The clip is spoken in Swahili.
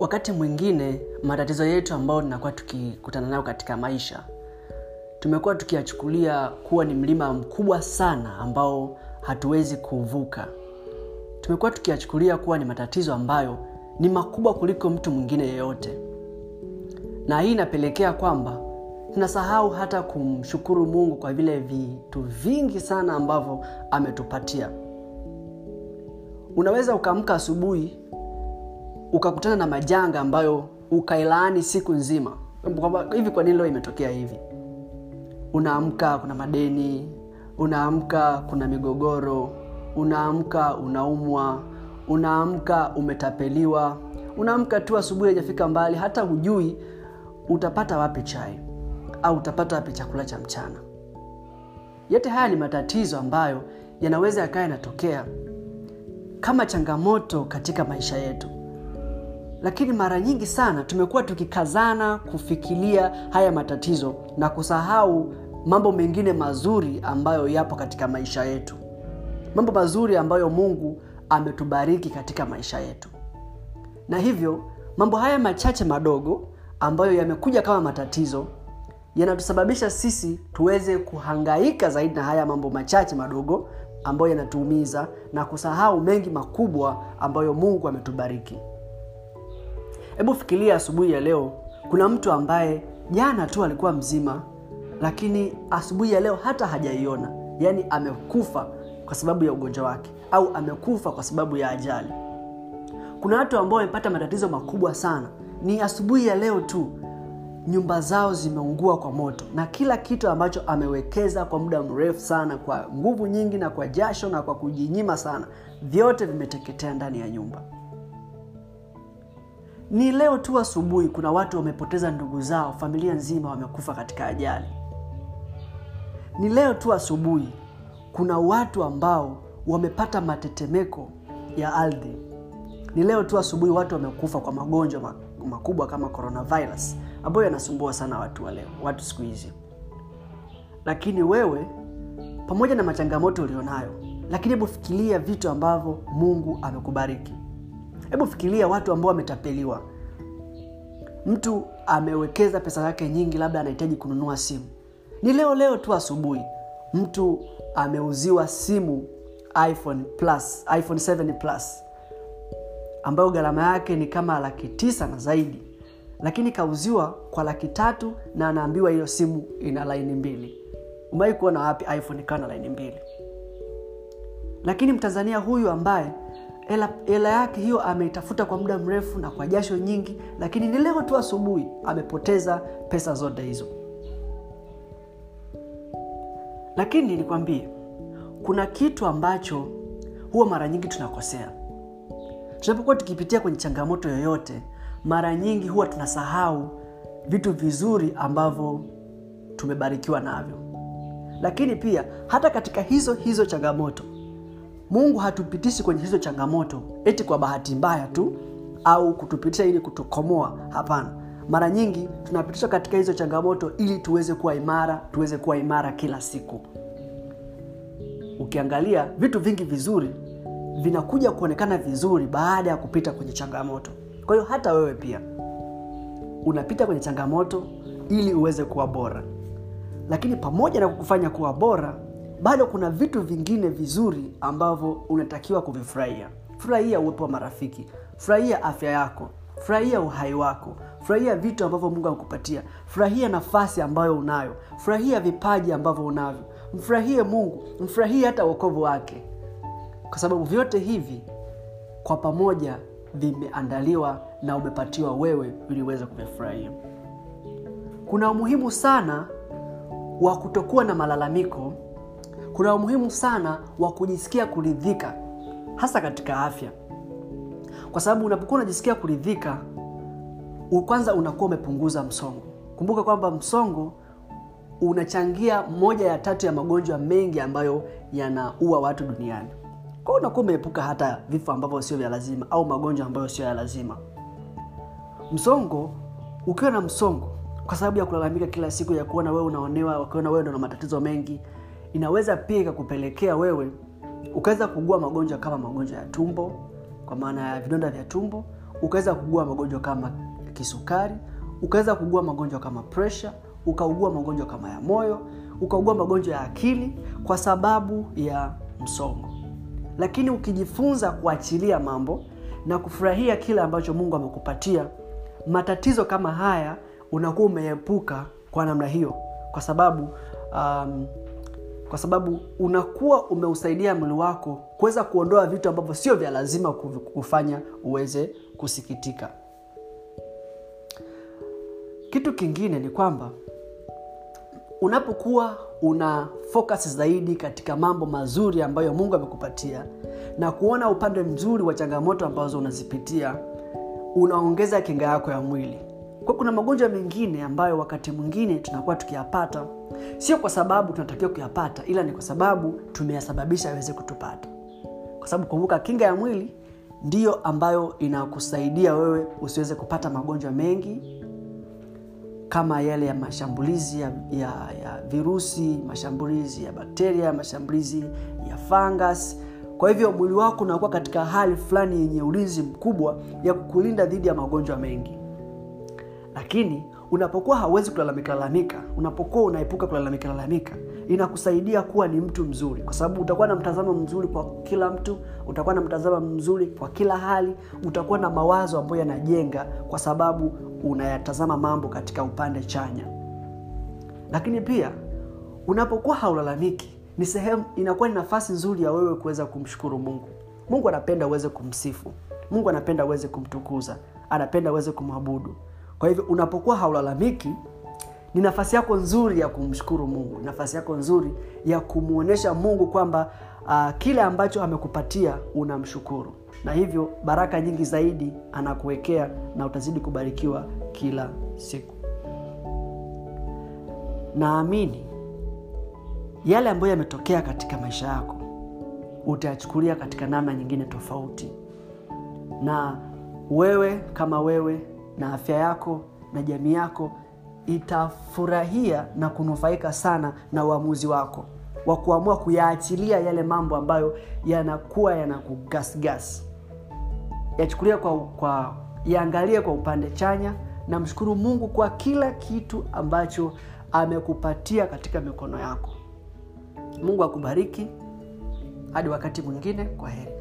wakati mwingine matatizo yetu ambayo tunakuwa tukikutana nayo katika maisha tumekuwa tukiyachukulia kuwa ni mlima mkubwa sana ambao hatuwezi kuvuka tumekuwa tukiyachukulia kuwa ni matatizo ambayo ni makubwa kuliko mtu mwingine yeyote. Na hii inapelekea kwamba tunasahau hata kumshukuru mungu kwa vile vitu vingi sana ambavyo ametupatia. Unaweza ukaamka asubuhi ukakutana na majanga ambayo ukailaani siku nzima. Kwamba hivi kwa nini leo imetokea hivi? Unaamka kuna madeni unaamka kuna migogoro unaamka unaumwa unaamka umetapeliwa unaamka tu asubuhi haijafika mbali hata hujui utapata wapi chai au utapata wapi chakula cha mchana. Yote haya ni matatizo ambayo yanaweza yakawa yanatokea kama changamoto katika maisha yetu lakini mara nyingi sana tumekuwa tukikazana kufikiria haya matatizo na kusahau mambo mengine mazuri ambayo yapo katika maisha yetu. Mambo mazuri ambayo mungu ametubariki katika maisha yetu. Na hivyo mambo haya machache madogo ambayo yamekuja kama matatizo yanatusababisha sisi tuweze kuhangaika zaidi na haya mambo machache madogo ambayo yanatuumiza na kusahau mengi makubwa ambayo mungu ametubariki hebu fikiria asubuhi ya leo kuna mtu ambaye jana tu alikuwa mzima lakini asubuhi ya leo hata hajaiona. Yaani amekufa kwa sababu ya ugonjwa wake au amekufa kwa sababu ya ajali. Kuna watu ambao wamepata matatizo makubwa sana. Ni asubuhi ya leo tu nyumba zao zimeungua kwa moto na kila kitu ambacho amewekeza kwa muda mrefu sana kwa nguvu nyingi na kwa jasho na kwa kujinyima sana vyote vimeteketea ndani ya nyumba ni leo tu asubuhi kuna watu wamepoteza ndugu zao familia nzima wamekufa katika ajali. Ni leo tu asubuhi kuna watu ambao wamepata matetemeko ya ardhi. Ni leo tu asubuhi watu wamekufa kwa magonjwa makubwa kama coronavirus ambayo yanasumbua sana watu wa leo watu siku hizi. Lakini wewe pamoja na machangamoto ulionayo lakini hebu fikiria vitu ambavyo mungu amekubariki hebu fikiria watu ambao wametapeliwa. Mtu amewekeza pesa yake nyingi labda anahitaji kununua simu. Ni leo leo tu asubuhi mtu ameuziwa simu iphone plus iphone 7 plus ambayo gharama yake ni kama laki tisa na zaidi lakini kauziwa kwa laki tatu na anaambiwa hiyo simu ina laini mbili. Umewahi kuona wapi iphone ikawa na laini mbili? Lakini mtanzania huyu ambaye hela, yake hiyo ameitafuta kwa muda mrefu na kwa jasho nyingi lakini ni leo tu asubuhi amepoteza pesa zote hizo. Lakini nikwambie kuna kitu ambacho huwa mara nyingi tunakosea. Tunapokuwa tukipitia kwenye changamoto yoyote mara nyingi huwa tunasahau vitu vizuri ambavyo tumebarikiwa navyo. Lakini pia hata katika hizo hizo changamoto mungu hatupitishi kwenye hizo changamoto eti kwa bahati mbaya tu au kutupitisha ili kutukomoa. Hapana. Mara nyingi tunapitishwa katika hizo changamoto ili tuweze kuwa imara tuweze kuwa imara kila siku. Ukiangalia vitu vingi vizuri vinakuja kuonekana vizuri baada ya kupita kwenye changamoto. Kwa hiyo hata wewe pia unapita kwenye changamoto ili uweze kuwa bora. Lakini pamoja na kukufanya kuwa bora bado kuna vitu vingine vizuri ambavyo unatakiwa kuvifurahia. Furahia uwepo wa marafiki. Furahia afya yako. Furahia uhai wako. Furahia vitu ambavyo mungu akupatia furahia nafasi ambayo unayo. Furahia vipaji ambavyo unavyo. Mfurahie mungu. Mfurahie hata uokovu wake. Kwa sababu vyote hivi kwa pamoja vimeandaliwa na umepatiwa wewe ili uweze kuvifurahia. Kuna umuhimu sana wa kutokuwa na malalamiko kuna umuhimu sana wa kujisikia kuridhika hasa katika afya. Kwa sababu unapokuwa unajisikia kuridhika kwanza unakuwa umepunguza msongo. Kumbuka kwamba msongo unachangia moja ya tatu ya magonjwa mengi ambayo yanaua watu duniani. Kwao unakuwa umeepuka hata vifo ambavyo sio vya lazima au magonjwa ambayo sio ya lazima. Msongo ukiwa na msongo kwa sababu ya kulalamika kila siku ya kuona wewe unaonewa ukiona wewe ndo na matatizo mengi inaweza pia ikakupelekea wewe ukaweza kugua magonjwa kama magonjwa ya tumbo kwa maana ya vidonda vya tumbo ukaweza kugua magonjwa kama kisukari ukaweza kugua magonjwa kama presha ukaugua magonjwa kama ya moyo ukaugua magonjwa ya akili kwa sababu ya msongo. Lakini ukijifunza kuachilia mambo na kufurahia kile ambacho mungu amekupatia matatizo kama haya unakuwa umeepuka kwa namna hiyo kwa sababu um, kwa sababu unakuwa umeusaidia mwili wako kuweza kuondoa vitu ambavyo sio vya lazima kufanya uweze kusikitika. Kitu kingine ni kwamba unapokuwa una focus zaidi katika mambo mazuri ambayo mungu amekupatia na kuona upande mzuri wa changamoto ambazo unazipitia unaongeza kinga yako ya mwili kwa kuna magonjwa mengine ambayo wakati mwingine tunakuwa tukiyapata. Sio kwa sababu tunatakiwa kuyapata ila ni kwa sababu tumeyasababisha yaweze kutupata. Kwa sababu kumbuka kinga ya mwili ndiyo ambayo inakusaidia wewe usiweze kupata magonjwa mengi kama yale ya mashambulizi ya, ya, ya virusi mashambulizi ya bakteria mashambulizi ya fungus. Kwa hivyo mwili wako unakuwa katika hali fulani yenye ulinzi mkubwa ya kukulinda dhidi ya magonjwa mengi lakini unapokuwa hauwezi kulalamika lalamika unapokuwa unaepuka kulalamika lalamika inakusaidia kuwa ni mtu mzuri. Kwa sababu utakuwa na mtazamo mzuri kwa kila mtu utakuwa na mtazamo mzuri kwa kila hali utakuwa na mawazo ambayo yanajenga kwa sababu unayatazama mambo katika upande chanya. Lakini pia unapokuwa haulalamiki ni sehemu inakuwa ni nafasi nzuri ya wewe kuweza kumshukuru mungu. Mungu anapenda uweze kumsifu. Mungu anapenda uweze kumtukuza. Anapenda uweze kumwabudu kwa hivyo unapokuwa haulalamiki ni nafasi yako nzuri ya kumshukuru mungu nafasi yako nzuri ya kumwonyesha mungu kwamba uh, kile ambacho amekupatia unamshukuru. Na hivyo baraka nyingi zaidi anakuwekea na utazidi kubarikiwa kila siku. Naamini yale ambayo yametokea katika maisha yako utayachukulia katika namna nyingine tofauti. Na wewe kama wewe na afya yako na jamii yako itafurahia na kunufaika sana na uamuzi wako wa kuamua kuyaachilia yale mambo ambayo yanakuwa yanakugasgas. Yachukulia kwa, kwa yaangalie kwa upande chanya. Na mshukuru mungu kwa kila kitu ambacho amekupatia katika mikono yako. Mungu akubariki. Hadi wakati mwingine kwa heri